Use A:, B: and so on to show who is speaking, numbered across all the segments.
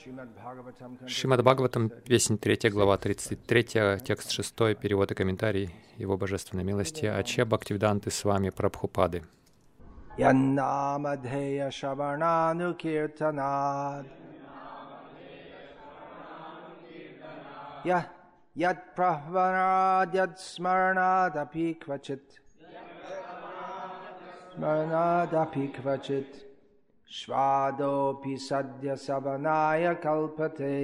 A: Шримад Бхагаватам, песня 3, глава 33, текст 6, перевод и комментарий Его Божественной Милости, Аче Бхактивиданты с вами Прабхупады.
B: Яннамадхея Шаварнану Киртанад. Yat Prahvanad Yat Smaranad Apikvachit Smaranad Apikvachit स्वादोऽपि सद्य सवनाय कल्पते।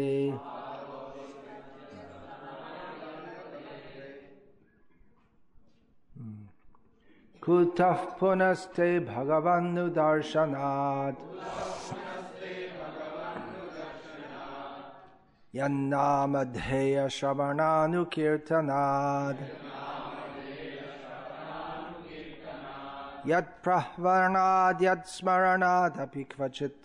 B: कुतः पुनस्ते भगवन्नुदर्शनात् यन्नामधेय यत्प्रह्वरणाद् यत्स्मरणादपि क्वचित्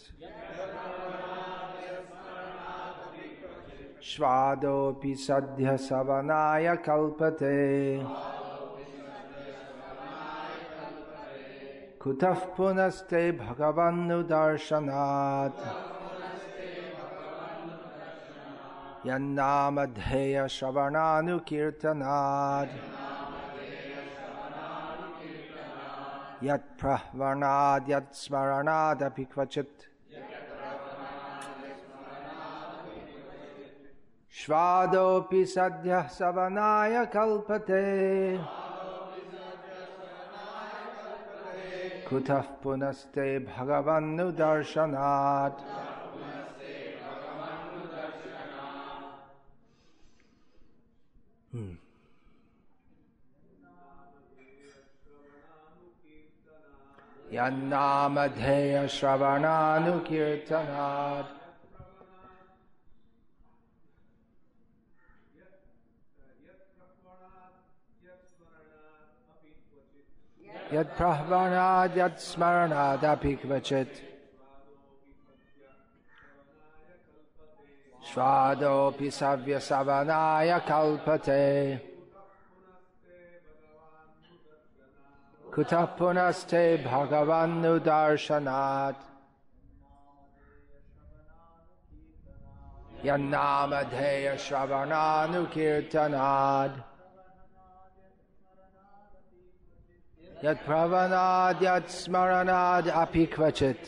B: स्वादोऽपि सद्यसवनाय कल्पते। कुतः पुनस्ते भगवन्नुदर्शनात्। यन्नामध्येयश्रवणानुकीर्तनात् श्रवणानुकीर्तनात् यत्प्रह्वणाद्यत्स्मरणादपि क्वचित् स्वादोऽपि सद्यः सवनाय कल्पते। कुतः पुनस्ते भगवन्नुदर्शनात्। यन्नामधेयश्रवणानुकीर्तनात्। यद्ब्रह्मणाद् यत्स्मरणादपि क्वचित् स्वादोऽपि सव्यसवनाय कल्पते। कुतः पुनस्ते भगवन्नुदर्शनात् यन्नामधेय श्रवणानुकीर्तनात् यत्प्रवणाद्यत्स्मरणाद् अपि क्वचित्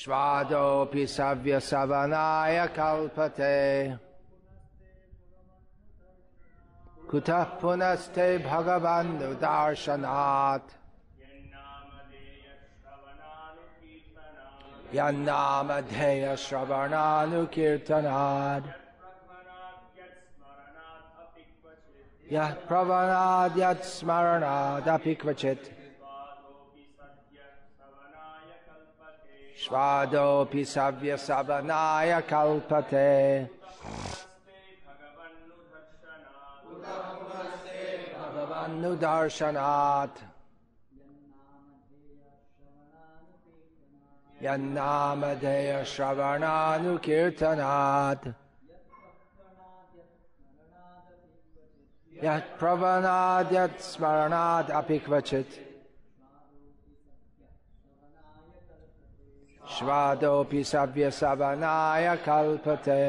B: स्वादोऽपि सव्यसवनाय कल्पते कुतः पुनस्ते भगवान् दार्शनात्। यन्नामधेयश्रवणानुकीर्तनात्। यः प्रवणाद् यत् स्मरणादपि क्वचित्। स्वादोऽपि सव्यसवनाय कल्पते। भगवन्नुदर्शनात् यन्नामधेय श्रवणानुकीर्तनात् यः प्रवणाद्यत्स्मरणात् अपि क्वचित् स्वादोऽपि सव्यसवनाय कल्पते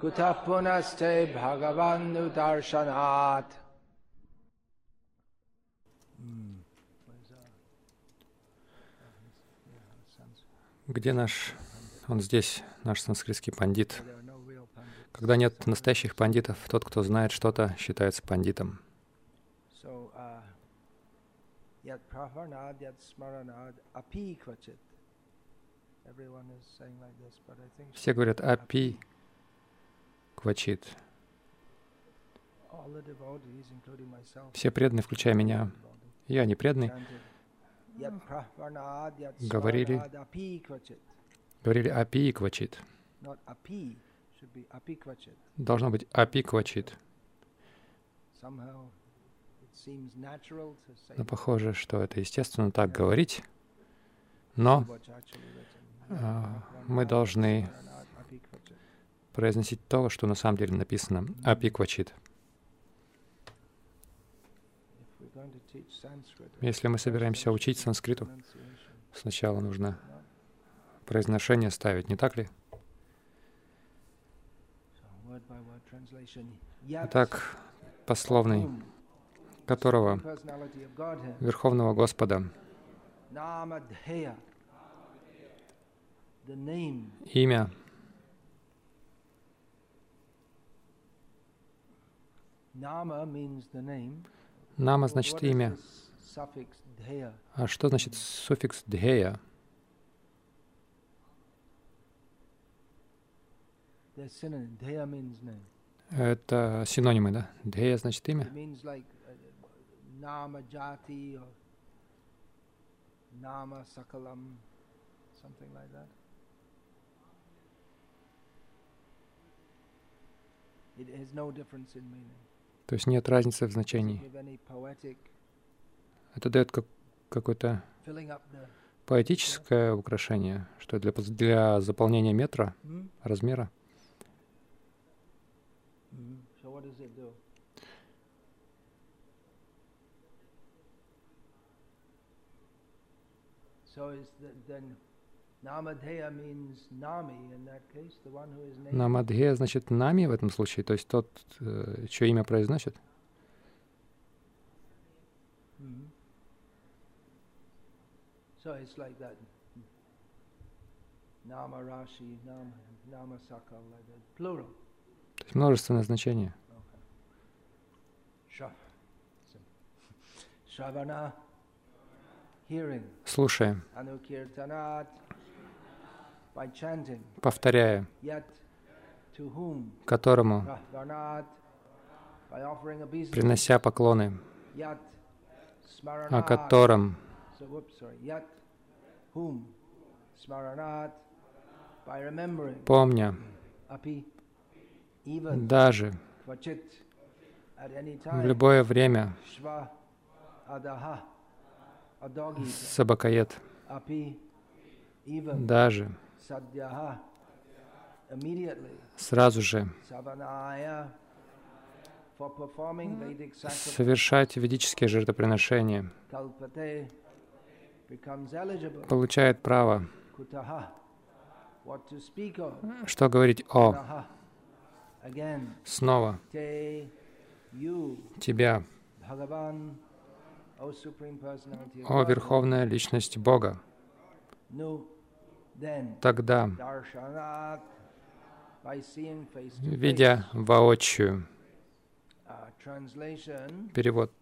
B: Кутапунасте punaste даршанат.
A: Где наш, он здесь, наш санскритский пандит. Когда нет настоящих пандитов, тот, кто знает что-то, считается пандитом. Все говорят «апи», квачит». Все преданные, включая меня, я не преданный, Говорили. говорили «апи квачит».
B: Должно быть апи квачит. Но похоже, что это естественно так говорить, но а, мы должны произносить то, что на самом деле написано апи квачит. Если мы собираемся учить санскриту, сначала нужно произношение ставить, не так ли? Итак, пословный, которого Верховного Господа, имя, Нама значит имя. А что значит суффикс дхея? Это синонимы, да? Дхея значит имя. It has no difference in meaning. То есть нет разницы в значении. Это дает как, какое-то поэтическое украшение, что для, для заполнения метра, размера. Намадхея значит нами в этом случае, то есть тот, э, чье имя произносит. So it's like that. Nama Rashi, Nama, Nama Sakal, like that. Plural. То есть множественное значение. Shravana, Повторяя. Которому. Принося поклоны. О котором? Помня, даже. В любое время. Сабакает, даже сразу же. Совершать ведические жертвоприношения, получает право, что говорить о? Снова. Тебя, о Верховная Личность Бога. Тогда, видя воочию, перевод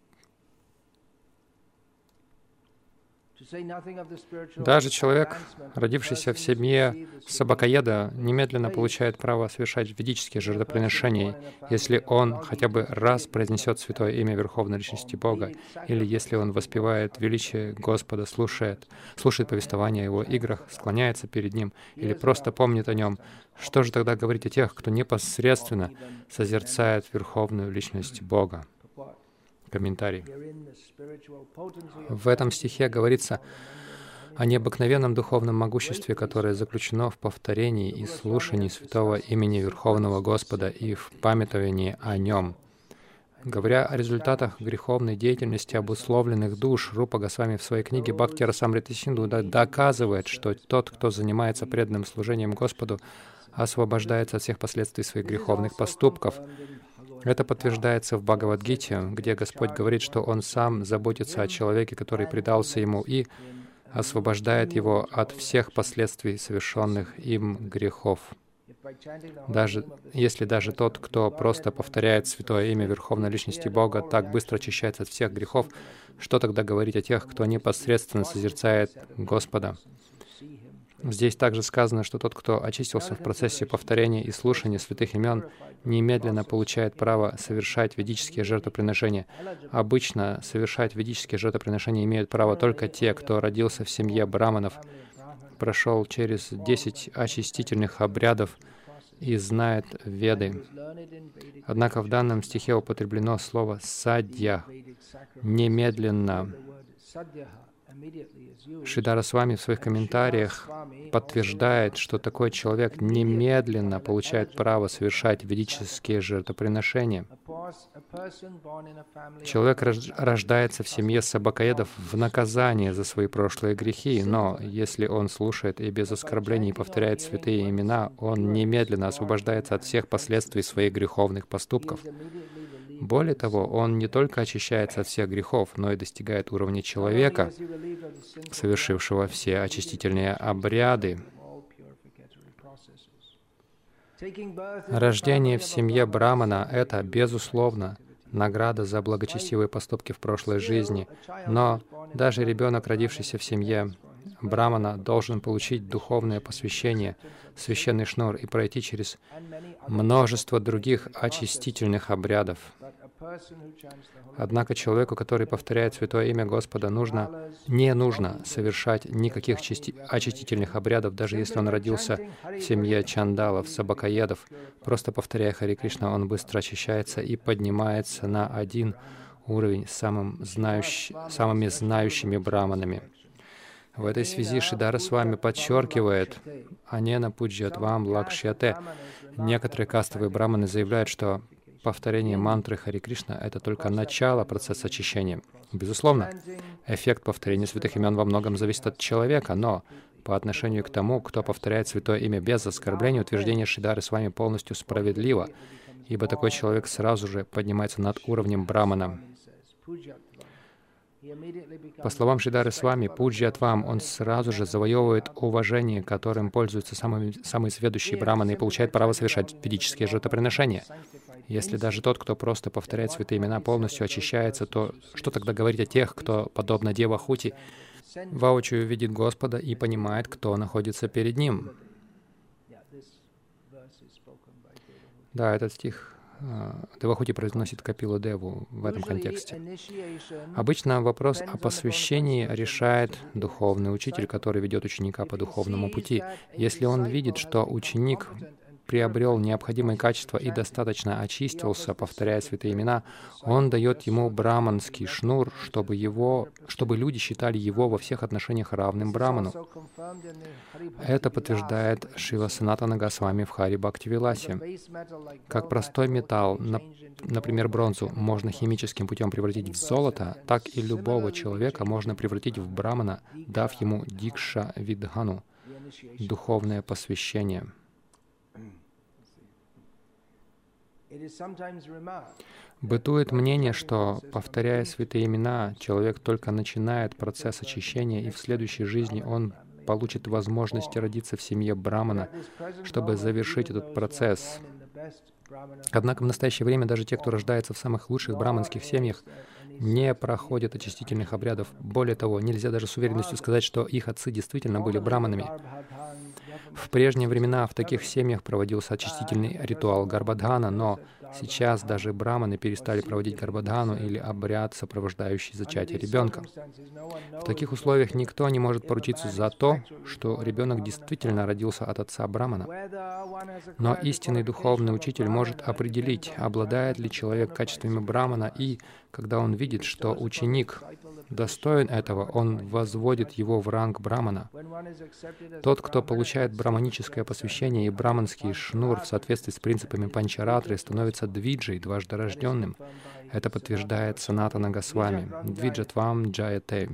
B: Даже человек, родившийся в семье собакоеда, немедленно получает право совершать ведические жертвоприношения, если он хотя бы раз произнесет святое имя Верховной Личности Бога, или если он воспевает величие Господа, слушает, слушает повествование о Его играх, склоняется перед Ним, или просто помнит о Нем. Что же тогда говорить о тех, кто непосредственно созерцает Верховную Личность Бога? Комментарий. В этом стихе говорится о необыкновенном духовном могуществе, которое заключено в повторении и слушании святого имени Верховного Господа и в памятовании о Нем. Говоря о результатах греховной деятельности обусловленных душ, Рупа Госвами в своей книге «Бхакти Расамрита Синду» доказывает, что тот, кто занимается преданным служением Господу, освобождается от всех последствий своих греховных поступков. Это подтверждается в Бхагавадгите, где Господь говорит, что Он сам заботится о человеке, который предался Ему, и освобождает его от всех последствий совершенных им грехов. Даже если даже тот, кто просто повторяет святое имя Верховной Личности Бога, так быстро очищается от всех грехов, что тогда говорить о тех, кто непосредственно созерцает Господа? Здесь также сказано, что тот, кто очистился в процессе повторения и слушания святых имен, немедленно получает право совершать ведические жертвоприношения. Обычно совершать ведические жертвоприношения имеют право только те, кто родился в семье браманов, прошел через 10 очистительных обрядов и знает Веды. Однако в данном стихе употреблено слово «садья» — «немедленно». Шидара с вами в своих комментариях подтверждает, что такой человек немедленно получает право совершать ведические жертвоприношения. Человек рождается в семье собакоедов в наказание за свои прошлые грехи, но если он слушает и без оскорблений повторяет святые имена, он немедленно освобождается от всех последствий своих греховных поступков. Более того, он не только очищается от всех грехов, но и достигает уровня человека, совершившего все очистительные обряды. Рождение в семье Брамана — это, безусловно, награда за благочестивые поступки в прошлой жизни. Но даже ребенок, родившийся в семье Брамана, должен получить духовное посвящение, священный шнур и пройти через множество других очистительных обрядов. Однако человеку, который повторяет святое имя Господа, нужно, не нужно совершать никаких части, очистительных обрядов, даже если он родился в семье чандалов, собакоедов. Просто повторяя Хари Кришна, он быстро очищается и поднимается на один уровень с самым знающ, самыми знающими браманами. В этой связи Шидара с вами подчеркивает «Анена пуджьят вам лакшьяте». Некоторые кастовые браманы заявляют, что повторение мантры Хари Кришна — это только начало процесса очищения. Безусловно, эффект повторения святых имен во многом зависит от человека, но по отношению к тому, кто повторяет святое имя без оскорбления, утверждение Шидары с вами полностью справедливо, ибо такой человек сразу же поднимается над уровнем брамана. По словам Шидары Свами, Пуджьятвам, он сразу же завоевывает уважение, которым пользуются самые, самые сведущие браманы и получает право совершать ведические жертвоприношения. Если даже тот, кто просто повторяет святые имена, полностью очищается, то что тогда говорить о тех, кто, подобно Дева Хути, воочию видит Господа и понимает, кто находится перед ним? Да, этот стих а, Девахути произносит Капилу Деву в этом контексте. Обычно вопрос о посвящении решает духовный учитель, который ведет ученика по духовному пути. Если он видит, что ученик приобрел необходимые качества и достаточно очистился, повторяя святые имена, он дает ему браманский шнур, чтобы, его, чтобы люди считали его во всех отношениях равным браману. Это подтверждает Шива Санатана Госвами в Хари Бхактивиласе. Как простой металл, например, бронзу, можно химическим путем превратить в золото, так и любого человека можно превратить в брамана, дав ему дикша видхану, духовное посвящение. Бытует мнение, что, повторяя святые имена, человек только начинает процесс очищения, и в следующей жизни он получит возможность родиться в семье Брамана, чтобы завершить этот процесс. Однако в настоящее время даже те, кто рождается в самых лучших браманских семьях, не проходят очистительных обрядов. Более того, нельзя даже с уверенностью сказать, что их отцы действительно были браманами. В прежние времена в таких семьях проводился очистительный ритуал Гарбадхана, но сейчас даже браманы перестали проводить Гарбадхану или обряд, сопровождающий зачатие ребенка. В таких условиях никто не может поручиться за то, что ребенок действительно родился от отца брамана. Но истинный духовный учитель может определить, обладает ли человек качествами брамана и, когда он видит, что ученик достоин этого, он возводит его в ранг брамана. Тот, кто получает браманическое посвящение и браманский шнур в соответствии с принципами панчаратры, становится двиджей, дважды рожденным. Это подтверждает Санатана Госвами, Двиджатвам Джаяте.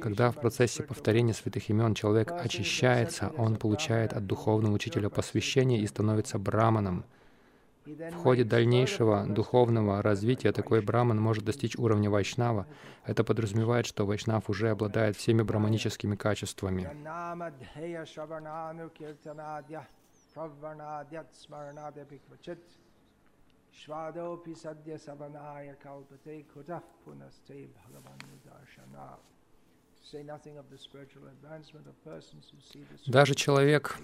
B: Когда в процессе повторения святых имен человек очищается, он получает от духовного учителя посвящение и становится браманом — в ходе дальнейшего духовного развития такой браман может достичь уровня вайшнава. Это подразумевает, что вайшнав уже обладает всеми браманическими качествами. Даже человек,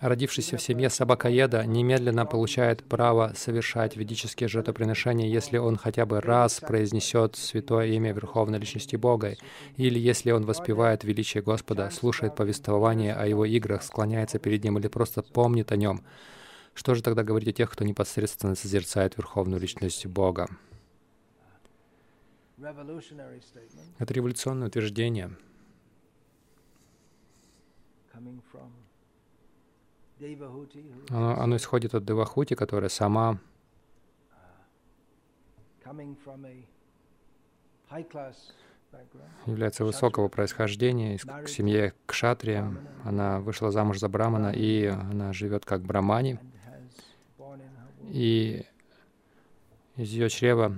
B: родившийся в семье собакоеда, немедленно получает право совершать ведические жертвоприношения, если он хотя бы раз произнесет святое имя Верховной Личности Бога, или если он воспевает величие Господа, слушает повествование о его играх, склоняется перед ним или просто помнит о нем. Что же тогда говорить о тех, кто непосредственно созерцает Верховную Личность Бога? Это революционное утверждение, оно, оно исходит от Девахути, которая сама является высокого происхождения, из семьи Кшатрия. Она вышла замуж за Брамана, и она живет как Брамани. И из ее чрева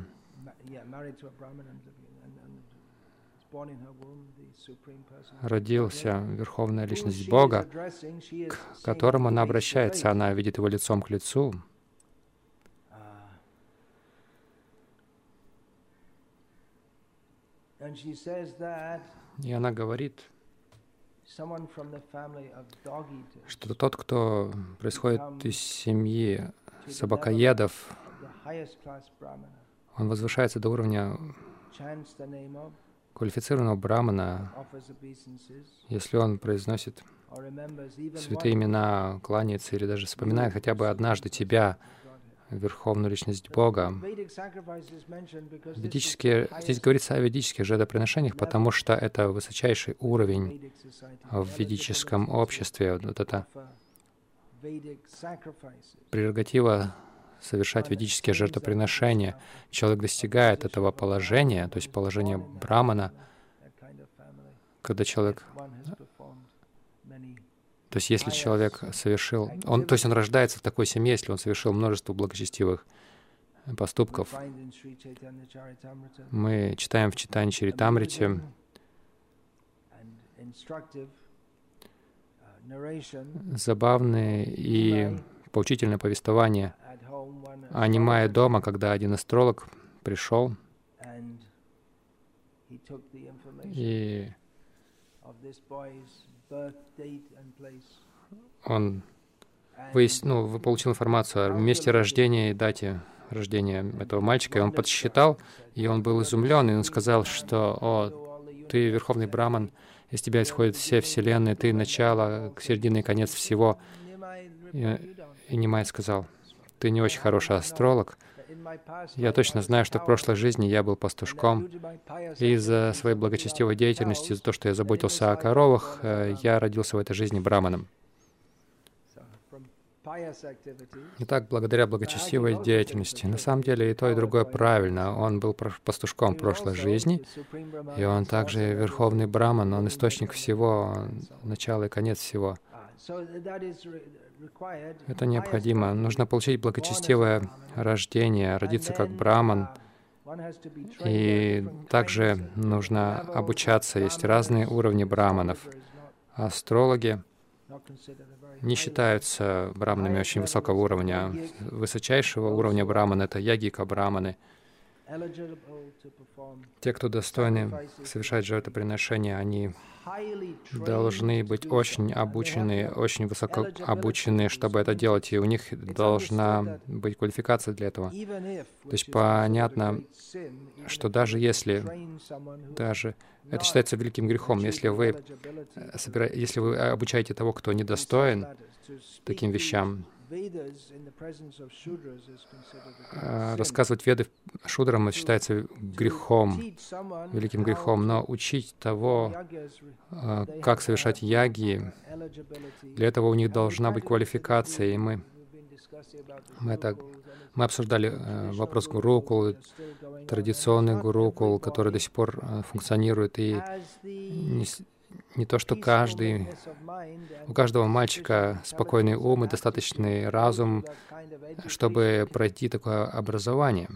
B: родился Верховная Личность Бога, к которому она обращается. Она видит его лицом к лицу. И она говорит, что тот, кто происходит из семьи собакоедов, он возвышается до уровня квалифицированного брамана, если он произносит святые имена, кланяется или даже вспоминает хотя бы однажды тебя, Верховную Личность Бога. Ведические, здесь говорится о ведических жертвоприношениях, потому что это высочайший уровень в ведическом обществе. Вот это прерогатива совершать ведические жертвоприношения. Человек достигает этого положения, то есть положения брамана, когда человек... То есть если человек совершил... Он, то есть он рождается в такой семье, если он совершил множество благочестивых поступков. Мы читаем в читании Чаритамрите забавные и поучительное повествование а Нимая дома, когда один астролог пришел и он выяс... ну, получил информацию о месте рождения и дате рождения этого мальчика, и он подсчитал, и он был изумлен, и он сказал, что «О, ты Верховный Браман, из тебя исходят все вселенные, ты начало, середина и конец всего». И, и Нимай сказал, ты не очень хороший астролог. Я точно знаю, что в прошлой жизни я был пастушком, и из-за своей благочестивой деятельности, из-за того, что я заботился о коровах, э, я родился в этой жизни браманом. Итак, благодаря благочестивой деятельности. На самом деле и то, и другое правильно. Он был пастушком прошлой жизни, и он также верховный браман, он источник всего, начало и конец всего. Это необходимо. Нужно получить благочестивое рождение, родиться как браман. И также нужно обучаться. Есть разные уровни браманов. Астрологи не считаются браманами очень высокого уровня. Высочайшего уровня браман — это ягика браманы. Те, кто достойны совершать жертвоприношения, они должны быть очень обучены, очень высоко обучены, чтобы это делать, и у них должна быть квалификация для этого. То есть понятно, что даже если, даже это считается великим грехом, если вы, собира... если вы обучаете того, кто недостоин таким вещам, рассказывать веды шудрам считается грехом, великим грехом, но учить того, а, как совершать яги, для этого у них должна быть квалификация, и мы, мы, это, мы обсуждали э, вопрос гурукул, традиционный гурукул, который до сих пор э, функционирует, и не, не то, что каждый, у каждого мальчика спокойный ум и достаточный разум, чтобы пройти такое образование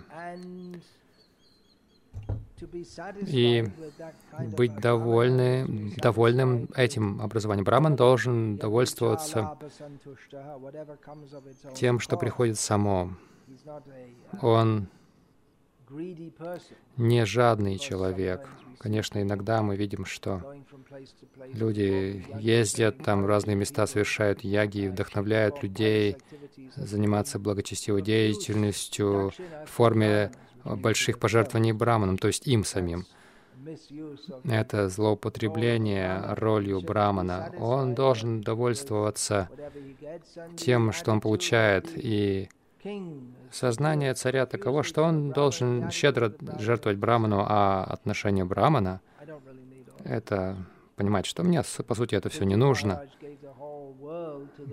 B: и быть довольны, довольным этим образованием. Браман должен довольствоваться тем, что приходит само. Он не жадный человек. Конечно, иногда мы видим, что люди ездят там в разные места, совершают яги и вдохновляют людей заниматься благочестивой деятельностью в форме больших пожертвований браманам, то есть им самим. Это злоупотребление ролью брамана. Он должен довольствоваться тем, что он получает, и сознание царя таково, что он должен щедро жертвовать браману, а отношение брамана — это понимать, что мне, по сути, это все не нужно.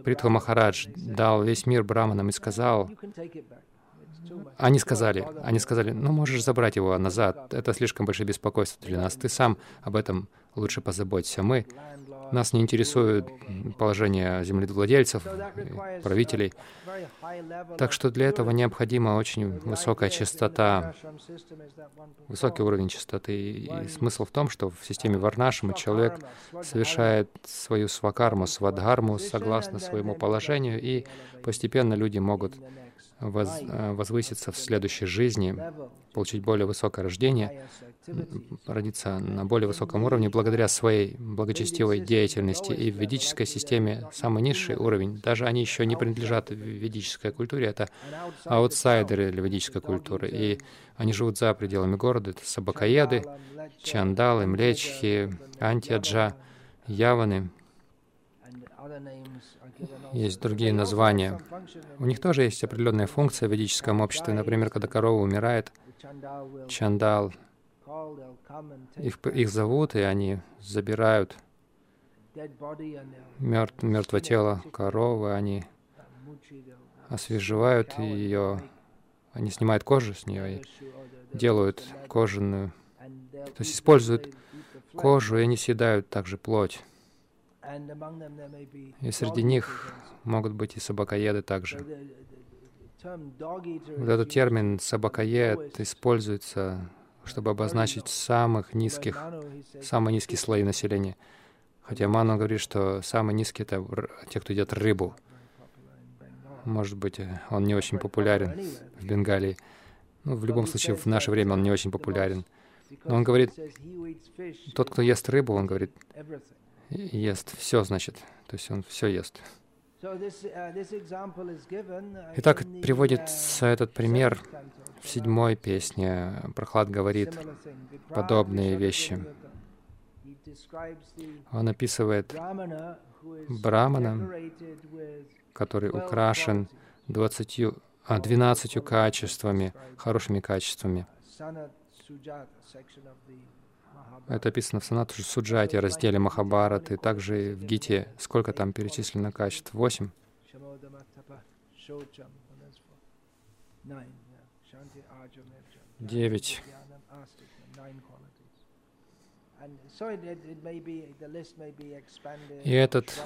B: Притха Махарадж дал весь мир браманам и сказал, они сказали, они сказали, ну можешь забрать его назад, это слишком большое беспокойство для нас, ты сам об этом лучше позаботься. Мы нас не интересует положение землевладельцев, правителей. Так что для этого необходима очень высокая частота, высокий уровень частоты. И смысл в том, что в системе Варнашима человек совершает свою свакарму, свадхарму согласно своему положению, и постепенно люди могут воз, э, возвыситься в следующей жизни, получить более высокое рождение, родиться на более высоком уровне благодаря своей благочестивой деятельности. И в ведической системе самый низший уровень, даже они еще не принадлежат ведической культуре, это аутсайдеры для ведической культуры. И они живут за пределами города. Это сабакаеды, чандалы, млечхи, антиаджа, яваны, есть другие названия. У них тоже есть определенная функция в ведическом обществе. Например, когда корова умирает, чандал, их, их зовут, и они забирают мертв, мертвое тело коровы, они освежевают ее, они снимают кожу с нее и делают кожаную, то есть используют кожу, и они съедают также плоть. И среди них могут быть и собакоеды также. Вот этот термин «собакоед» используется, чтобы обозначить самых низких, самые низкие слои населения. Хотя Ману говорит, что самые низкие — это те, кто едят рыбу. Может быть, он не очень популярен в Бенгалии. Ну, в любом случае, в наше время он не очень популярен. Но он говорит, тот, кто ест рыбу, он говорит, ест все, значит, то есть он все ест. Итак, приводится этот пример в седьмой песне. Прохлад говорит подобные вещи. Он описывает Брамана, который украшен 20, а, 12 качествами, хорошими качествами. Это описано в Санату Суджайте, разделе Махабараты, также в Гите. Сколько там перечислено качеств? Восемь? Девять. И этот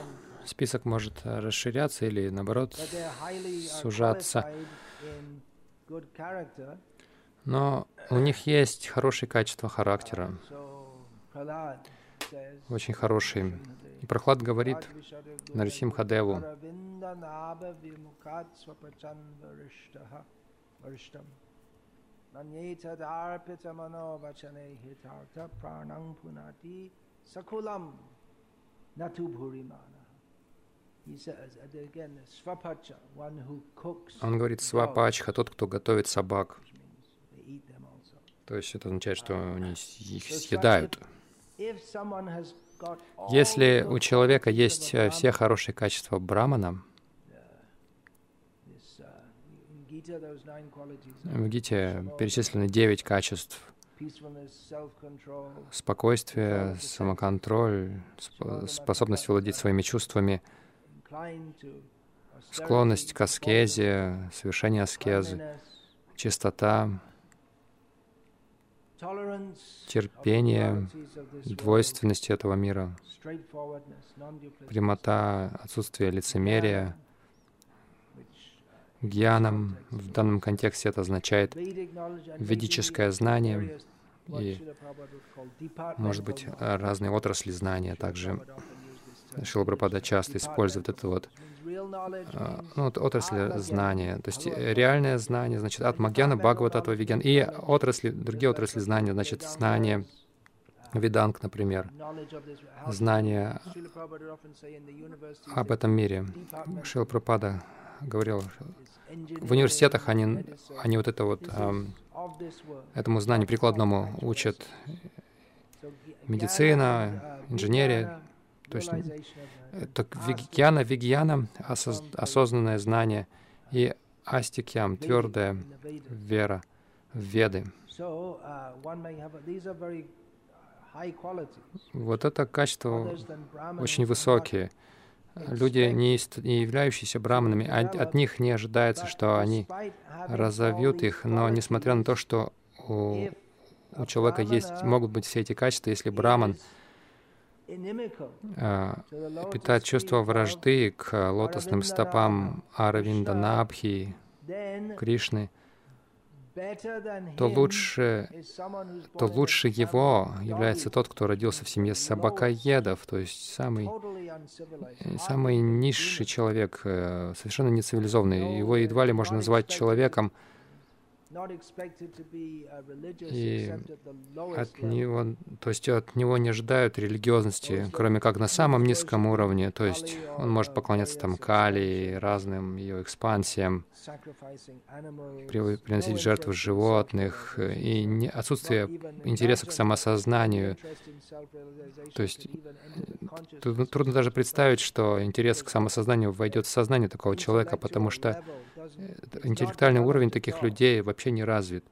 B: список может расширяться или, наоборот, сужаться. Но у них есть хорошие качества характера очень хороший. И Прохлад говорит Нарисим Хадеву, он говорит, свапачха, тот, кто готовит собак. То есть это означает, что они их съедают. Если у человека есть э, все хорошие качества брамана, в Гите перечислены девять качеств. Спокойствие, самоконтроль, способность владеть своими чувствами, склонность к аскезе, совершение аскезы, чистота, терпение, двойственность этого мира, прямота, отсутствие лицемерия, гьяном. В данном контексте это означает ведическое знание и, может быть, разные отрасли знания также. Шила Прабхупада часто использует это вот, а, ну, вот отрасли знания. То есть э, реальное знание, значит, от Магьяна, Бхагавата, от Вигьян. И отрасли, другие отрасли знания, значит, знание Веданг, например, знание об этом мире. Шила Прабхупада говорил, в университетах они, они вот это вот, эм, этому знанию прикладному учат медицина, инженерия, то есть это вигьяна, вигьяна, осоз, осознанное знание, и астикьям, твердая вера в веды. Вот это качество очень высокие. Люди, не, не являющиеся браманами, от, от них не ожидается, что они разовьют их, но несмотря на то, что у, у человека есть, могут быть все эти качества, если браман а, питает чувство вражды к лотосным стопам Аравинда Набхи, Кришны, то лучше, то лучше его является тот, кто родился в семье собакоедов, то есть самый, самый низший человек, э, совершенно нецивилизованный. Его едва ли можно назвать человеком, и от него, то есть от него не ожидают религиозности, кроме как на самом низком уровне. То есть он может поклоняться там Кали, разным ее экспансиям, приносить жертвы животных, и не, отсутствие интереса к самосознанию. То есть трудно даже представить, что интерес к самосознанию войдет в сознание такого человека, потому что интеллектуальный уровень таких людей вообще не развит.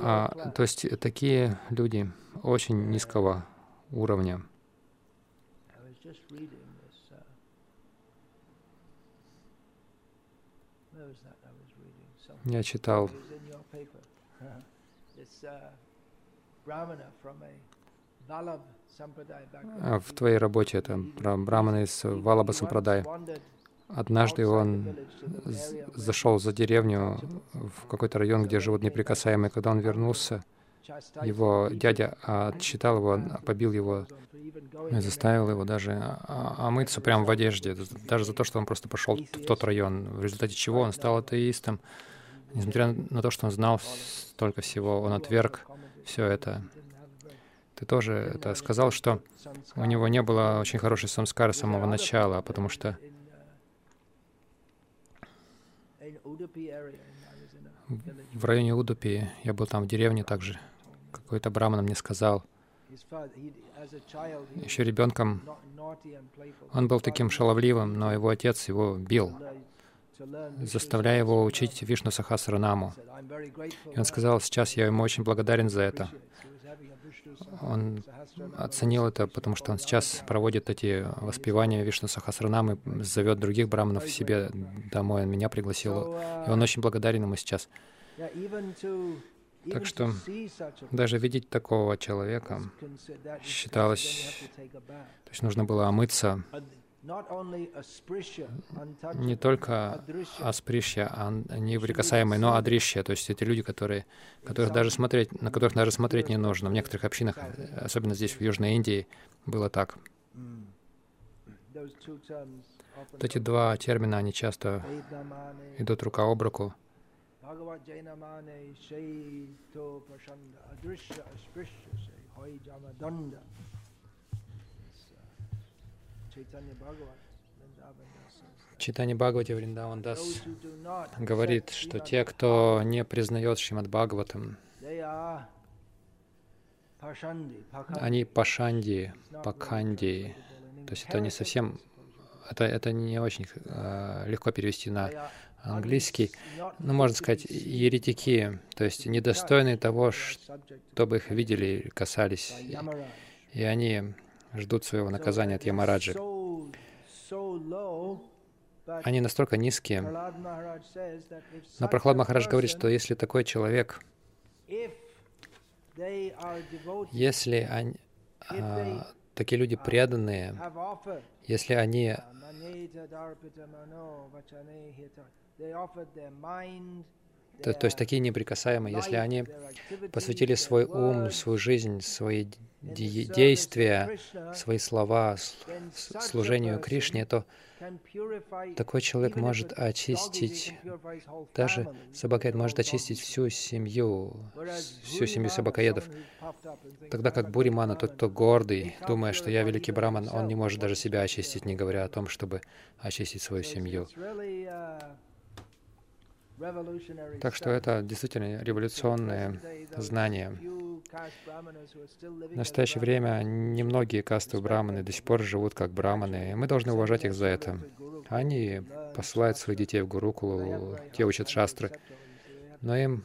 B: А, то есть такие люди очень низкого уровня. Я читал в твоей работе это браманы из Валаба Сампрадай. Однажды он зашел за деревню в какой-то район, где живут неприкасаемые. Когда он вернулся, его дядя отчитал его, побил его, и заставил его даже омыться прямо в одежде, даже за то, что он просто пошел в тот район, в результате чего он стал атеистом. Несмотря на то, что он знал столько всего, он отверг все это. Ты тоже это сказал, что у него не было очень хорошей самскары с самого начала, потому что в районе Удупи, я был там в деревне также, какой-то браман мне сказал, еще ребенком он был таким шаловливым, но его отец его бил, заставляя его учить Вишну Сахасранаму. И он сказал, сейчас я ему очень благодарен за это. Он оценил это, потому что он сейчас проводит эти воспевания Вишну Сахасранамы, зовет других браманов себе домой. Он меня пригласил, и он очень благодарен ему сейчас. Так что даже видеть такого человека считалось, то есть нужно было омыться не только аспришья, а неприкасаемые, но адрища, то есть это люди, которые, которых даже смотреть, на которых даже смотреть не нужно. В некоторых общинах, особенно здесь, в Южной Индии, было так. Вот эти два термина, они часто идут рука об руку. Читание Бхагавати Вриндаван Дас говорит, что те, кто не признает Шримад Бхагаватам, они пашанди, пакханди, то есть это не совсем, это, это не очень э, легко перевести на английский, но можно сказать еретики, то есть недостойные того, чтобы их видели, касались, и они ждут своего наказания от Ямараджи. Они настолько низкие. Но Прохлад Махарадж говорит, что если такой человек, если они, а, такие люди преданные, если они то, то есть такие неприкасаемые, если они посвятили свой ум, свою жизнь, свои де действия, свои слова служению Кришне, то такой человек может очистить, даже собакаед может очистить всю семью, всю семью собакоедов. Тогда как Буримана, тот, кто гордый, думая, что я великий браман, он не может даже себя очистить, не говоря о том, чтобы очистить свою семью. Так что это действительно революционное знание. В настоящее время немногие касты браманы до сих пор живут как браманы, и мы должны уважать их за это. Они посылают своих детей в Гурукулу, те учат шастры, но им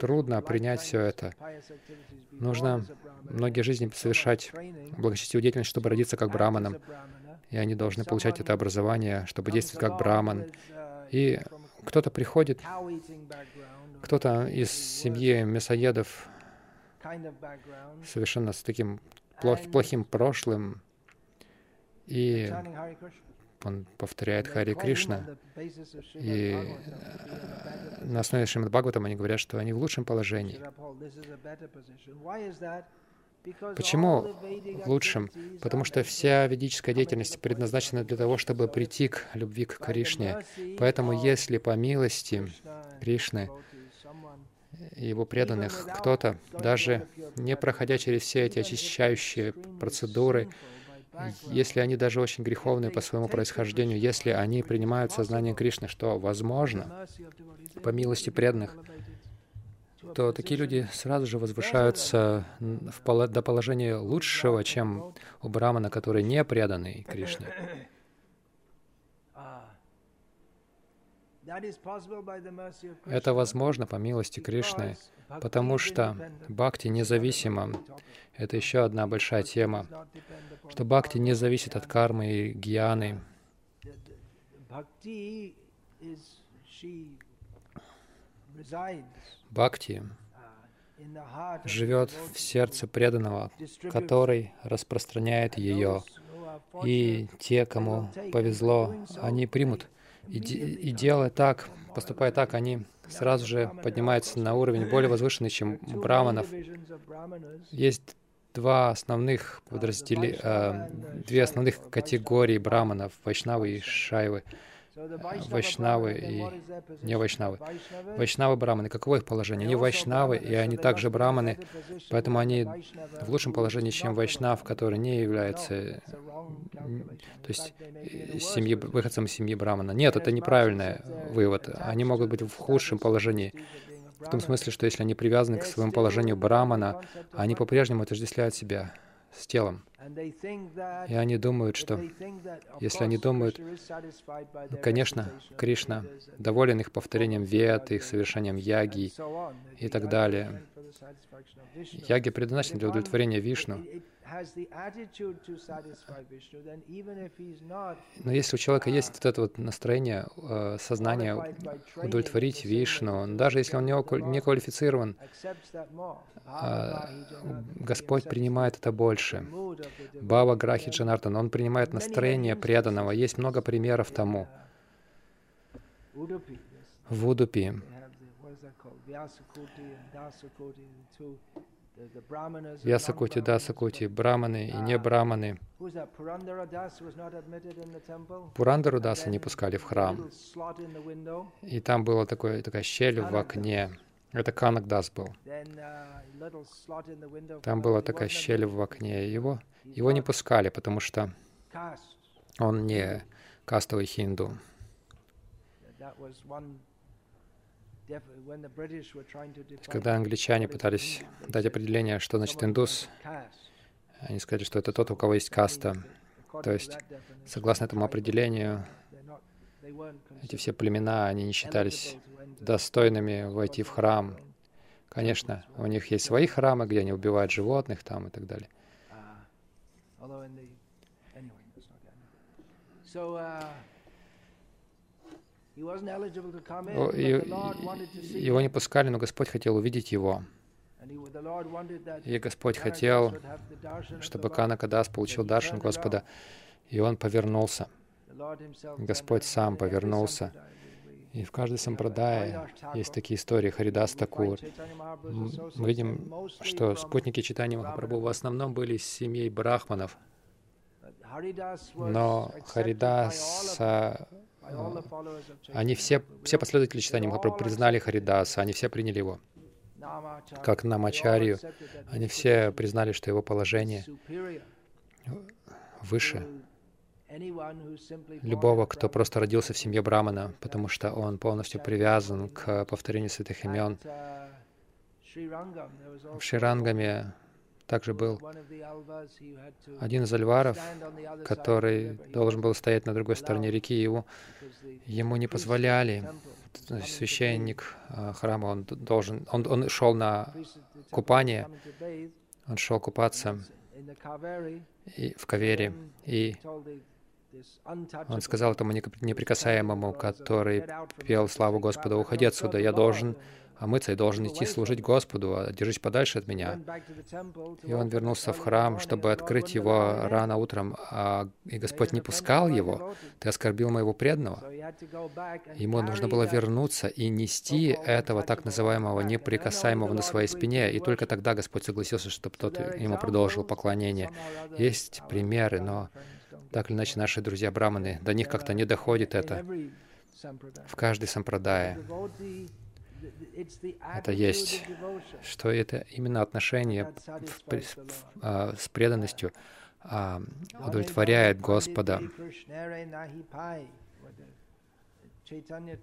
B: трудно принять все это. Нужно многие жизни совершать благочестивую деятельность, чтобы родиться как браманом. И они должны получать это образование, чтобы действовать как браман. И кто-то приходит, кто-то из семьи мясоедов, совершенно с таким плох, плохим прошлым, и он повторяет Хари Кришна. И э, на основе Шримад Бхагаватам они говорят, что они в лучшем положении. Почему лучшим? Потому что вся ведическая деятельность предназначена для того, чтобы прийти к любви к Кришне. Поэтому если по милости Кришны его преданных кто-то, даже не проходя через все эти очищающие процедуры, если они даже очень греховные по своему происхождению, если они принимают сознание Кришны, что возможно, по милости преданных, то такие люди сразу же возвышаются в до положения лучшего, чем у Брамана, который не преданный Кришне. Это возможно по милости Кришны, потому что бхакти независимо. Это еще одна большая тема, что бхакти не зависит от кармы и гьяны. Бхакти живет в сердце преданного, который распространяет ее. И те, кому повезло, они примут. И, и делая так, поступая так, они сразу же поднимаются на уровень более возвышенный, чем браманов. Есть два основных подразделения, э, две основных категории браманов, вайшнавы и шайвы. Вайшнавы и не вайшнавы. Вайшнавы браманы. Каково их положение? Они вайшнавы, и они также браманы, поэтому они в лучшем положении, чем вайшнав, который не является то есть семьи, выходцем из семьи брамана. Нет, это неправильный вывод. Они могут быть в худшем положении. В том смысле, что если они привязаны к своему положению брамана, они по-прежнему отождествляют себя с телом. И они думают, что если они думают, конечно, Кришна доволен их повторением вет, их совершением яги и так далее. Яги предназначены для удовлетворения Вишну. Но если у человека есть вот это вот настроение, э, сознание удовлетворить Вишну, даже если он не квалифицирован, а, Господь принимает это больше. Баба Грахи Джанартан, он принимает настроение преданного. Есть много примеров тому. В Удупи Вьясакути, Дасакути, браманы и не браманы. Пурандару Даса не пускали в храм. И там была такая щель в окне. Это Канак Дас был. Там была такая щель в окне. Его, его не пускали, потому что он не кастовый хинду. Когда англичане пытались дать определение, что значит индус, они сказали, что это тот, у кого есть каста. То есть, согласно этому определению, эти все племена, они не считались достойными войти в храм. Конечно, у них есть свои храмы, где они убивают животных там и так далее. Его не пускали, но Господь хотел увидеть его. И Господь хотел, чтобы Канакадас получил даршин Господа, и он повернулся. Господь сам повернулся И в каждой сампрадае есть такие истории. Харидас Такур. Мы видим, что спутники читания Махапрабху в основном были из семей брахманов. Но Харидас, они все, все последователи читания Махапрабху признали Харидаса, они все приняли его как Намачарью. Они все признали, что его положение выше любого, кто просто родился в семье Брамана, потому что он полностью привязан к повторению святых имен. В Ширангаме также был один из альваров, который должен был стоять на другой стороне реки, его, ему не позволяли. Священник а, храма, он должен, он, он шел на купание, он шел купаться и, в Кавере, и он сказал этому неприкасаемому, который пел славу Господа, «Уходи отсюда, я должен омыться и должен идти служить Господу, а держись подальше от меня». И он вернулся в храм, чтобы открыть его рано утром, а, и Господь не пускал его. «Ты оскорбил моего преданного». Ему нужно было вернуться и нести этого так называемого неприкасаемого на своей спине, и только тогда Господь согласился, чтобы тот ему продолжил поклонение. Есть примеры, но так или иначе, наши друзья браманы, до них как-то не доходит это. В каждой сампрадае это есть, что это именно отношение а, с преданностью а, удовлетворяет Господа. Читание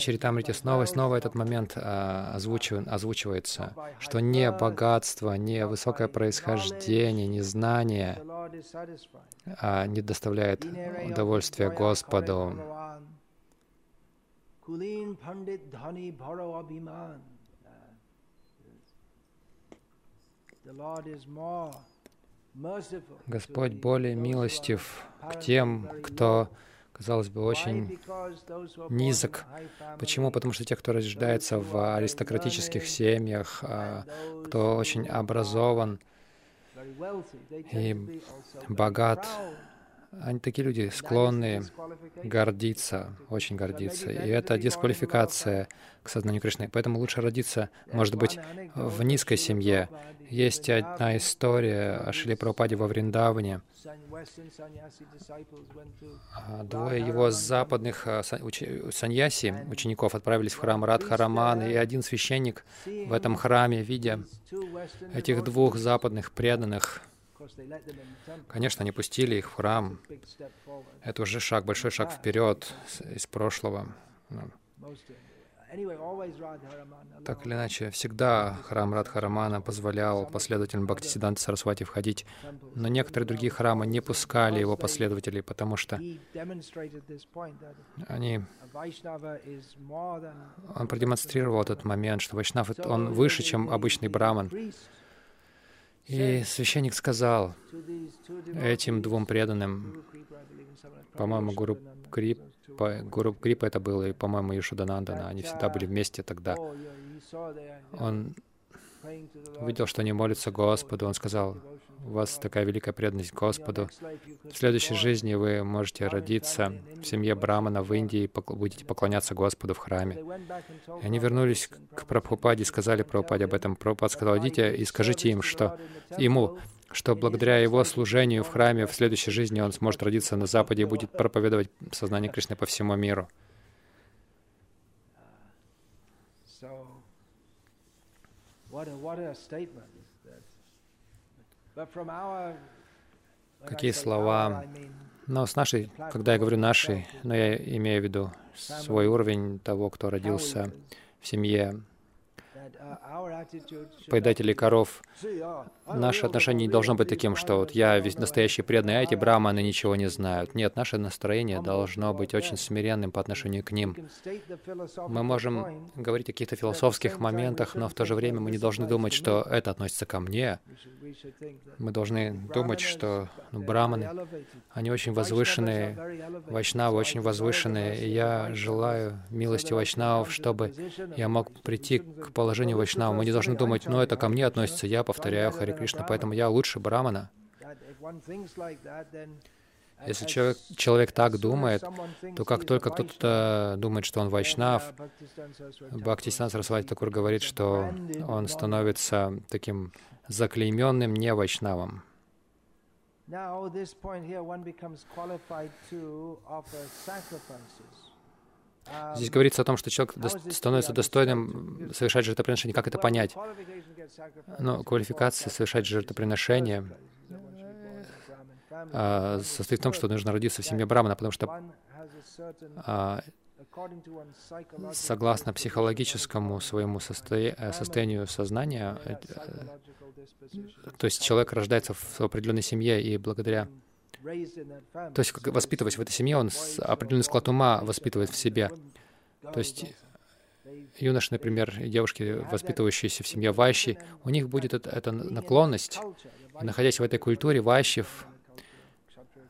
B: Чаритамрити снова и снова этот момент а, озвучивает, озвучивается, что не богатство, не высокое происхождение, не знание а, не доставляет удовольствия Господу. The Lord is more Господь более милостив к тем, кто, казалось бы, очень низок. Почему? Потому что те, кто рождается в аристократических семьях, а, кто очень образован и богат, они такие люди склонны гордиться, очень гордиться. И это дисквалификация к сознанию Кришны. Поэтому лучше родиться, может быть, в низкой семье. Есть одна история о Шили Прабхупаде во Вриндаване. А, двое его западных а, саньяси, учеников, отправились в храм Радхараман, и один священник в этом храме, видя этих двух западных преданных, Конечно, они пустили их в храм. Это уже шаг, большой шаг вперед из прошлого. Ну. Так или иначе, всегда храм Радхарамана позволял последователям Бхактисиданта Сарасвати входить, но некоторые другие храмы не пускали его последователей, потому что они... Он продемонстрировал этот момент, что Вайшнав, он выше, чем обычный браман. И священник сказал этим двум преданным, по-моему, Гуру Крипа, Гуру Крипа это было, и, по-моему, Ишуданандана, они всегда были вместе тогда. Он увидел, что они молятся Господу, он сказал, у вас такая великая преданность Господу. В следующей жизни вы можете родиться в семье Брамана в Индии и будете поклоняться Господу в храме. И они вернулись к Прабхупаде и сказали Прабхупаде об этом. Прабхупад сказал, идите и скажите им, что ему, что благодаря его служению в храме в следующей жизни он сможет родиться на Западе и будет проповедовать сознание Кришны по всему миру. What a, what a statement. Какие слова? Но с нашей, когда я говорю нашей, но я имею в виду свой уровень того, кто родился в семье поедателей коров, наше отношение не должно быть таким, что вот я весь настоящий преданный, эти браманы ничего не знают. Нет, наше настроение должно быть очень смиренным по отношению к ним. Мы можем говорить о каких-то философских моментах, но в то же время мы не должны думать, что это относится ко мне. Мы должны думать, что ну, браманы, они очень возвышенные, вайшнавы очень возвышенные, и я желаю милости вайшнавов, чтобы я мог прийти к положению вайшнава. Мы не должны думать, ну это ко мне относится, я повторяю Хари Кришна, поэтому я лучше Брамана. Если человек, человек так думает, то как только кто-то думает, что он вайшнав, Бхактисан Сарасвати Такур говорит, что он становится таким заклейменным не вайшнавом. Здесь говорится о том, что человек становится достойным совершать жертвоприношение. Как это понять? Но ну, квалификация совершать жертвоприношение а, состоит в том, что нужно родиться в семье Брамана, потому что а, согласно психологическому своему э, состоянию сознания, э, то есть человек рождается в определенной семье, и благодаря то есть, воспитываясь в этой семье, он определенный склад ума воспитывает в себе. То есть, юноши, например, девушки, воспитывающиеся в семье вайши, у них будет эта, эта наклонность. И находясь в этой культуре вайшев,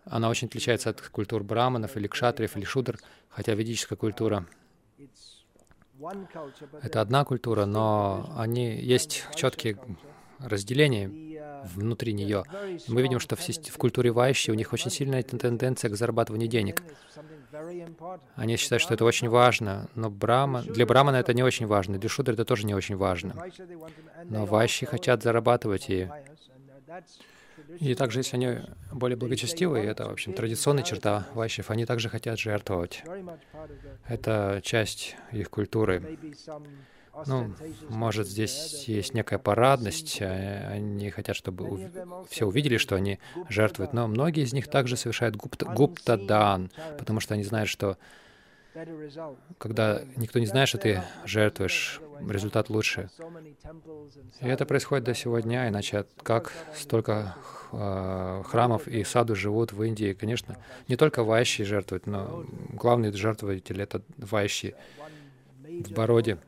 B: она очень отличается от культур браманов или кшатриев или шудр, хотя ведическая культура — это одна культура, но они есть четкие разделения внутри нее. Мы видим, что в, в культуре вайши у них очень сильная тенденция к зарабатыванию денег. Они считают, что это очень важно, но брама, для брамана это не очень важно, для шудра это тоже не очень важно. Но вайши хотят зарабатывать, и и также, если они более благочестивые, это, в общем, традиционная черта вайшев, они также хотят жертвовать. Это часть их культуры. Ну, может, здесь есть некая парадность, а они хотят, чтобы все увидели, что они жертвуют, но многие из них также совершают гупта, гупта-дан, потому что они знают, что когда никто не знает, что ты жертвуешь, результат лучше. И это происходит до сегодня, иначе как столько э, храмов и саду живут в Индии. Конечно, не только вайши жертвуют, но главный жертвователь — это вайши в Бороде.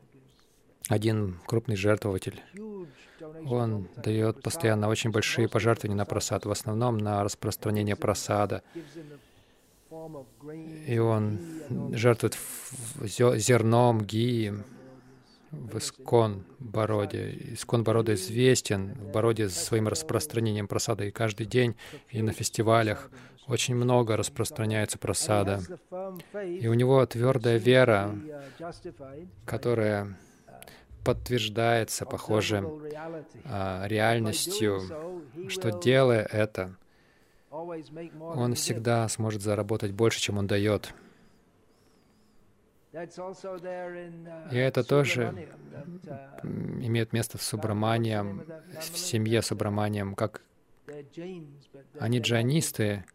B: Один крупный жертвователь. Он дает постоянно очень большие пожертвования на просад, в основном на распространение просада. И он жертвует зерном, гием в Искон Бороде. Искон Борода известен в Бороде своим распространением просада и каждый день, и на фестивалях очень много распространяется просада. И у него твердая вера, которая подтверждается, похоже, а, реальностью, что делая это, он всегда сможет заработать больше, чем он дает. И это тоже имеет место в Субраманиям, в семье Субраманиям, как они джанисты,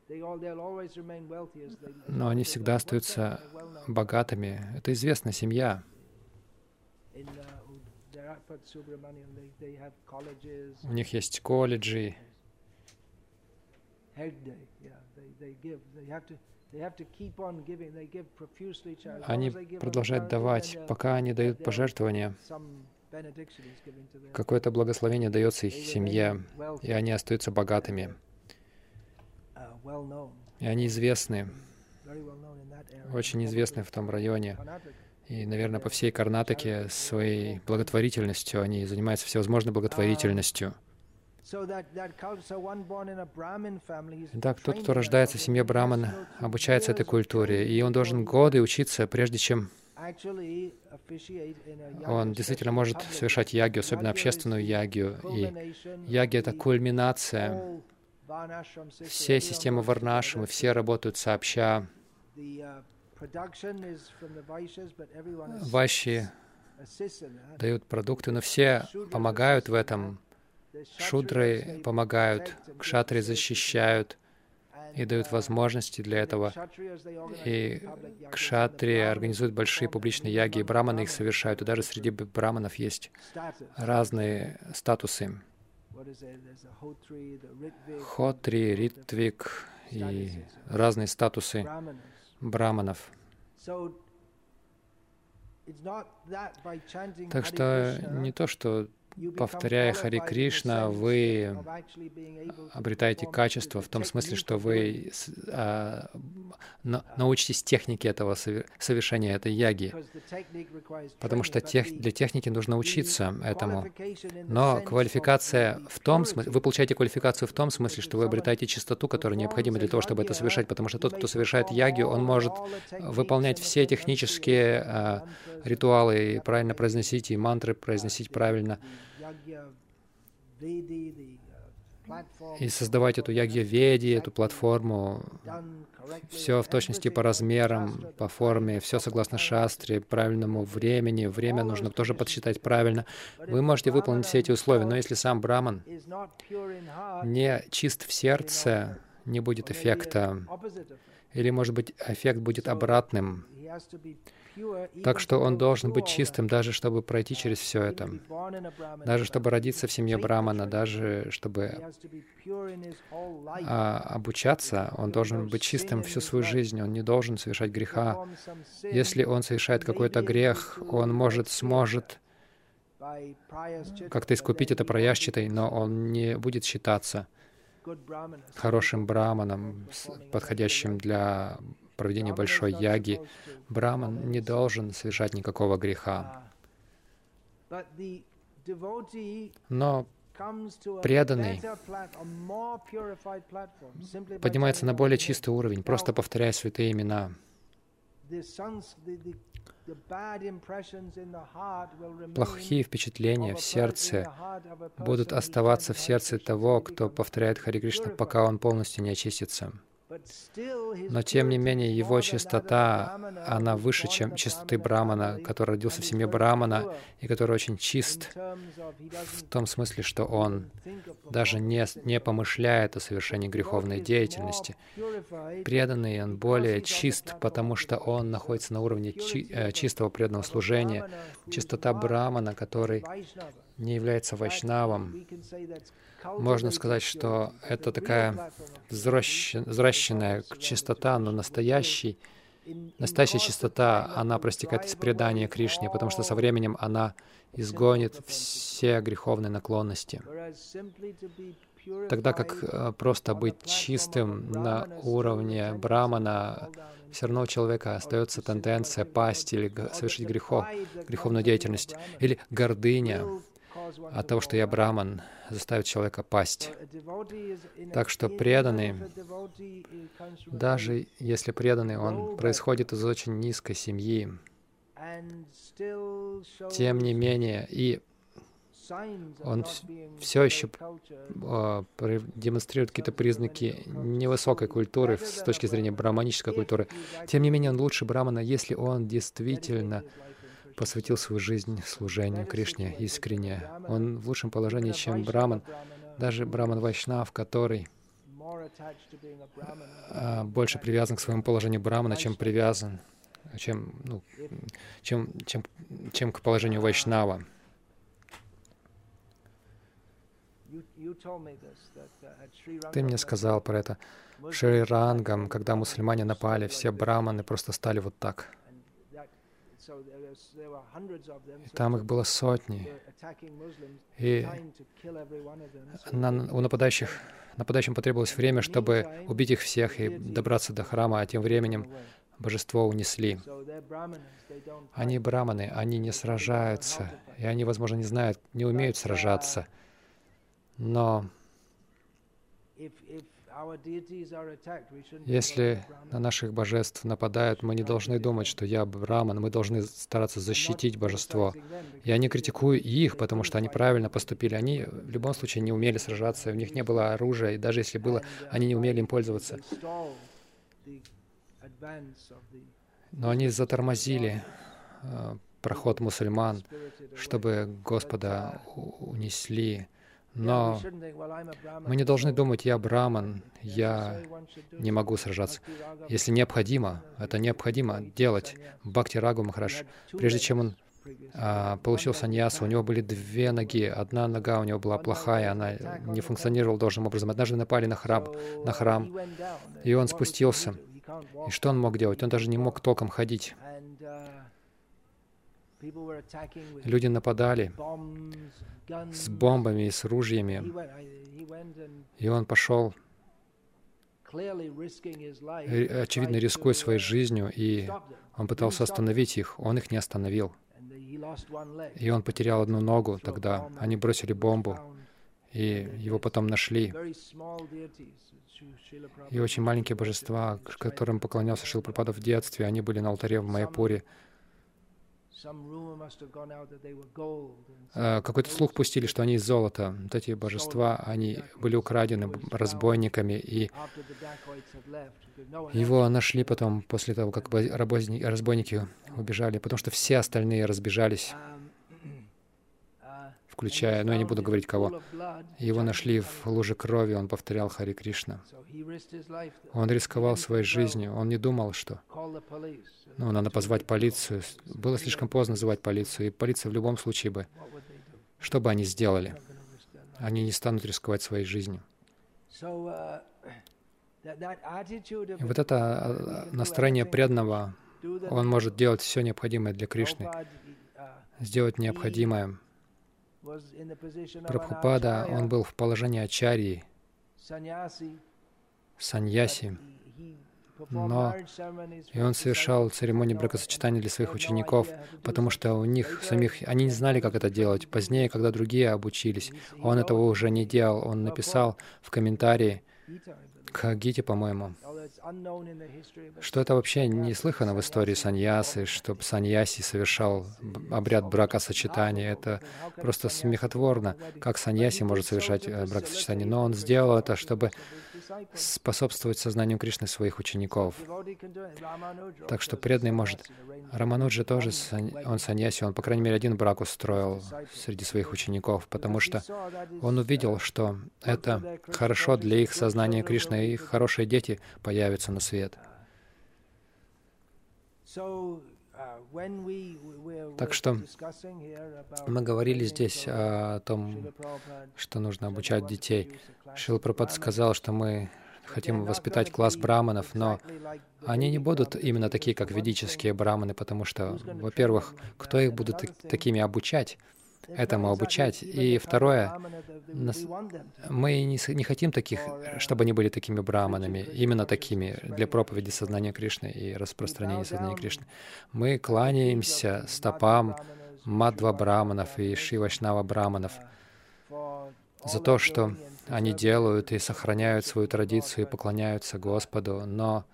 B: но они всегда остаются богатыми. Это известная семья. У них есть колледжи, они продолжают давать, пока они дают пожертвования. Какое-то благословение дается их семье, и они остаются богатыми. Uh, и они известны, очень известны в том районе. И, наверное, по всей Карнатаке своей благотворительностью они занимаются всевозможной благотворительностью. Так, тот, кто рождается в семье Брамана, обучается этой культуре, и он должен годы учиться, прежде чем он действительно может совершать ягию, особенно общественную ягию. И яги — это кульминация всей системы варнашамы, все работают сообща. Вайши дают продукты, но все помогают в этом. Шудры помогают, кшатри защищают и дают возможности для этого. И кшатри организуют большие публичные яги, и браманы их совершают. И даже среди браманов есть разные статусы. Хотри, Ритвик и разные статусы браманов. Так что не то, что повторяя Хари Кришна, вы обретаете качество в том смысле, что вы на, научитесь технике этого совершения этой яги, потому что тех, для техники нужно учиться этому. Но квалификация в том смысле, вы получаете квалификацию в том смысле, что вы обретаете чистоту, которая необходима для того, чтобы это совершать, потому что тот, кто совершает ягию, он может выполнять все технические э, ритуалы, и правильно произносить, и мантры произносить правильно, и создавать эту ягья-веди, эту платформу, все в точности по размерам, по форме, все согласно шастре, правильному времени. Время нужно тоже подсчитать правильно. Вы можете выполнить все эти условия, но если сам браман не чист в сердце, не будет эффекта. Или, может быть, эффект будет обратным. Так что он должен быть чистым, даже чтобы пройти через все это. Даже чтобы родиться в семье Брамана, даже чтобы а, обучаться, он должен быть чистым всю свою жизнь, он не должен совершать греха. Если он совершает какой-то грех, он может, сможет как-то искупить это проящитой, но он не будет считаться хорошим браманом, подходящим для проведения большой яги, браман не должен совершать никакого греха. Но преданный поднимается на более чистый уровень, просто повторяя святые имена. Плохие впечатления в сердце будут оставаться в сердце того, кто повторяет Хари Кришна, пока он полностью не очистится. Но тем не менее его чистота, она выше, чем чистоты Брамана, который родился в семье Брамана и который очень чист в том смысле, что он даже не, не помышляет о совершении греховной деятельности. Преданный он более чист, потому что он находится на уровне чи, э, чистого преданного служения. Чистота Брамана, который не является вайшнавом, можно сказать, что это такая взращенная чистота, но настоящий, настоящая чистота, она простекает из предания Кришне, потому что со временем она изгонит все греховные наклонности. Тогда как э, просто быть чистым на уровне брамана, все равно у человека остается тенденция пасть или совершить грехов, греховную деятельность, или гордыня, от того, что я браман, заставит человека пасть. Так что преданный, даже если преданный, он происходит из очень низкой семьи, тем не менее, и он все еще а, демонстрирует какие-то признаки невысокой культуры с точки зрения браманической культуры. Тем не менее, он лучше брамана, если он действительно посвятил свою жизнь служению Кришне искренне. Он в лучшем положении, чем Браман, даже Браман Вайшнав, который а, больше привязан к своему положению Брамана, чем привязан, чем, ну, чем, чем, чем к положению Вайшнава. Ты мне сказал про это. Шри Рангам, когда мусульмане напали, все браманы просто стали вот так. Там их было сотни. И на, у нападающих, нападающим потребовалось время, чтобы убить их всех и добраться до храма, а тем временем божество унесли. Они браманы, они не сражаются, и они, возможно, не знают, не умеют сражаться. Но если на наших божеств нападают, мы не должны думать, что я браман, мы должны стараться защитить божество. Я не критикую их, потому что они правильно поступили. Они в любом случае не умели сражаться, у них не было оружия, и даже если было, они не умели им пользоваться. Но они затормозили э, проход мусульман, чтобы Господа унесли. Но мы не должны думать, я браман, я не могу сражаться. Если необходимо, это необходимо делать. Бхакти Рагу Махараш, прежде чем он а, получил саньясу, у него были две ноги. Одна нога у него была плохая, она не функционировала должным образом. Однажды напали на храм, на храм, и он спустился. И что он мог делать? Он даже не мог толком ходить. Люди нападали с бомбами и с ружьями. И он пошел очевидно, рискуя своей жизнью, и он пытался остановить их, он их не остановил. И он потерял одну ногу тогда. Они бросили бомбу, и его потом нашли. И очень маленькие божества, которым поклонялся Шилпрапада в детстве, они были на алтаре в Майяпуре. Э, какой-то слух пустили, что они из золота. Вот эти божества, они были украдены разбойниками, и его нашли потом, после того, как разбойники убежали, потому что все остальные разбежались включая, ну я не буду говорить кого. Его нашли в луже крови, он повторял Хари Кришна. Он рисковал своей жизнью, он не думал, что ну, надо позвать полицию. Было слишком поздно звать полицию, и полиция в любом случае бы, что бы они сделали? Они не станут рисковать своей жизнью. И вот это а, настроение преданного, он может делать все необходимое для Кришны, сделать необходимое. Прабхупада, он был в положении ачарьи, саньяси, но и он совершал церемонии бракосочетания для своих учеников, потому что у них самих, они не знали, как это делать. Позднее, когда другие обучились, он этого уже не делал. Он написал в комментарии к Гите, по-моему, что это вообще не слыхано в истории саньясы, чтобы саньяси совершал обряд бракосочетания. Это просто смехотворно, как саньяси может совершать э, бракосочетание. Но он сделал это, чтобы способствовать сознанию Кришны своих учеников. Так что преданный может... Рамануджа тоже, он саньяси, он, по крайней мере, один брак устроил среди своих учеников, потому что он увидел, что это хорошо для их сознания Кришны, и их хорошие дети появятся на свет. Так что мы говорили здесь о том, что нужно обучать детей. Шил Прабхат сказал, что мы хотим воспитать класс браманов, но они не будут именно такие, как ведические браманы, потому что, во-первых, кто их будет такими обучать? Этому обучать. И второе, мы не, не хотим таких, чтобы они были такими браманами, именно такими, для проповеди сознания Кришны и распространения сознания Кришны. Мы кланяемся стопам Мадва браманов и Шивашнава браманов за то, что они делают и сохраняют свою традицию и поклоняются Господу, но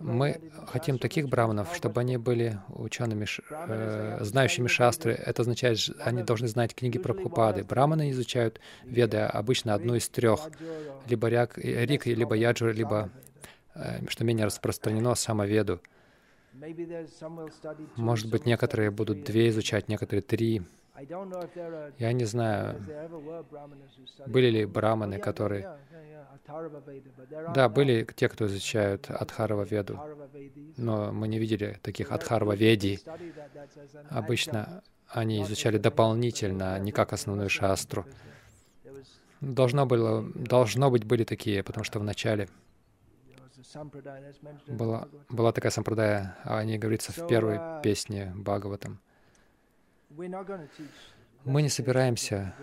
B: мы хотим таких браманов, чтобы они были учеными, э, знающими шастры. Это означает, что они должны знать книги про Прабхупады. Браманы изучают веды обычно одну из трех. Либо ряк, рик, либо яджур, либо, э, что менее распространено, самоведу. Может быть, некоторые будут две изучать, некоторые три. Я не знаю, были ли браманы, которые... Да, были те, кто изучают Адхарва Веду, но мы не видели таких Адхарва Веди. Обычно они изучали дополнительно, не как основную шастру. Должно, было, должно быть были такие, потому что в начале была, была такая сампрадая, о ней говорится в первой uh, песне Бхагаватам. Мы не собираемся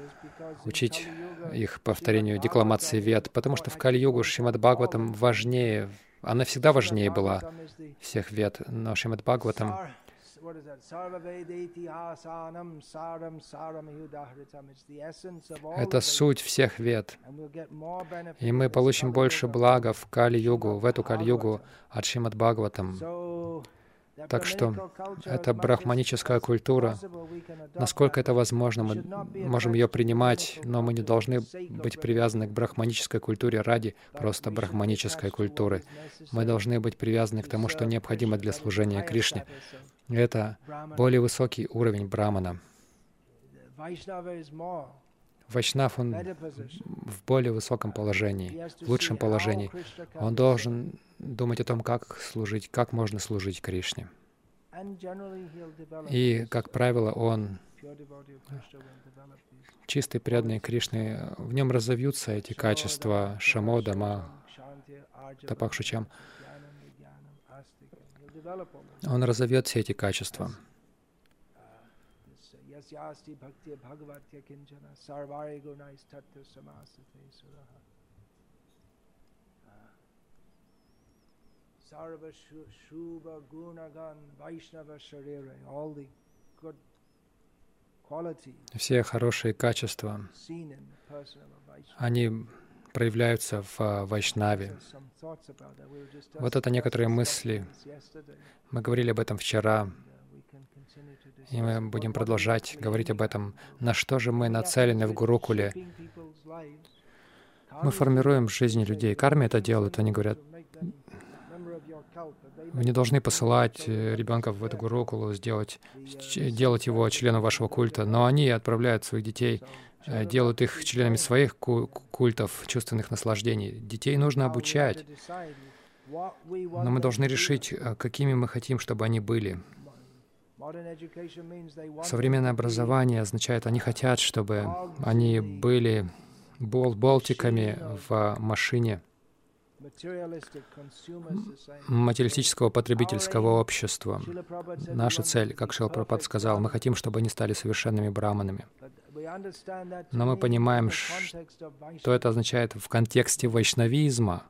B: учить их повторению декламации вед, потому что в Кали-югу Шримад Бхагаватам важнее, она всегда важнее была всех вед, но Шримад Бхагаватам это суть всех вед. И мы получим больше блага в Кали-югу, в эту Кали-югу от Шримад Бхагаватам. Так что это брахманическая культура. Насколько это возможно, мы можем ее принимать, но мы не должны быть привязаны к брахманической культуре ради просто брахманической культуры. Мы должны быть привязаны к тому, что необходимо для служения Кришне. Это более высокий уровень брамана. Вайшнав, он в более высоком положении, в лучшем положении. Он должен думать о том, как служить, как можно служить Кришне. И, как правило, он чистый, преданный Кришны, в нем разовьются эти качества Шамода, Ма, Тапакшучам. Он разовьет все эти качества. Yasthi Bhakti Bhagavatya Kinjana Sarvari Gunais Tattva Samasate
A: Suraha Sarva Shubha Gunagan Vaishnava Sharira All the good
B: все хорошие качества, они проявляются в Вайшнаве. Вот это некоторые мысли. Мы говорили об этом вчера и мы будем продолжать говорить об этом. На что же мы нацелены в Гурукуле? Мы формируем жизни людей. Карме это делают. Они говорят, вы не должны посылать э, ребенка в эту. Гурукулу, сделать, делать его членом вашего культа, но они отправляют своих детей, э, делают их членами своих ку- культов, чувственных наслаждений. Детей нужно обучать, но мы должны решить, э, какими мы хотим, чтобы они были. Современное образование означает, они хотят, чтобы они были бол болтиками в машине материалистического потребительского общества. Наша цель, как
A: perfect
B: сказал, мы хотим, чтобы они стали совершенными браманами. Но мы понимаем, что это означает в контексте вайшнавизма?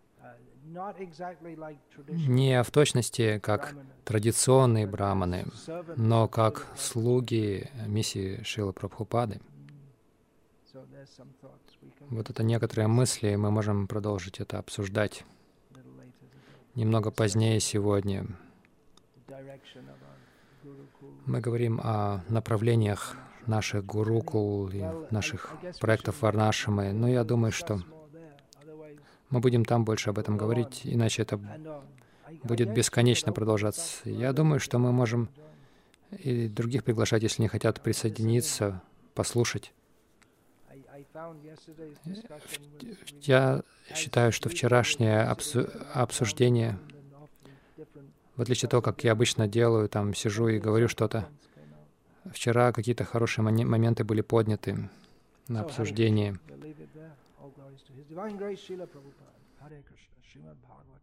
B: Не в точности как традиционные браманы, но как слуги миссии Шилы Прабхупады. Вот это некоторые мысли, и мы можем продолжить это обсуждать немного позднее сегодня. Мы говорим о направлениях наших гурукул и наших проектов Варнашамы. Но я думаю, что мы будем там больше об этом говорить, иначе это будет бесконечно продолжаться. Я думаю, что мы можем и других приглашать, если они хотят присоединиться, послушать. Я считаю, что вчерашнее обсуждение, в отличие от того, как я обычно делаю, там сижу и говорю что-то, вчера какие-то хорошие моменты были подняты на обсуждении.
A: Glories to His Divine Grace, Srila Prabhupada. Hare Krishna. Srimad Bhagavatam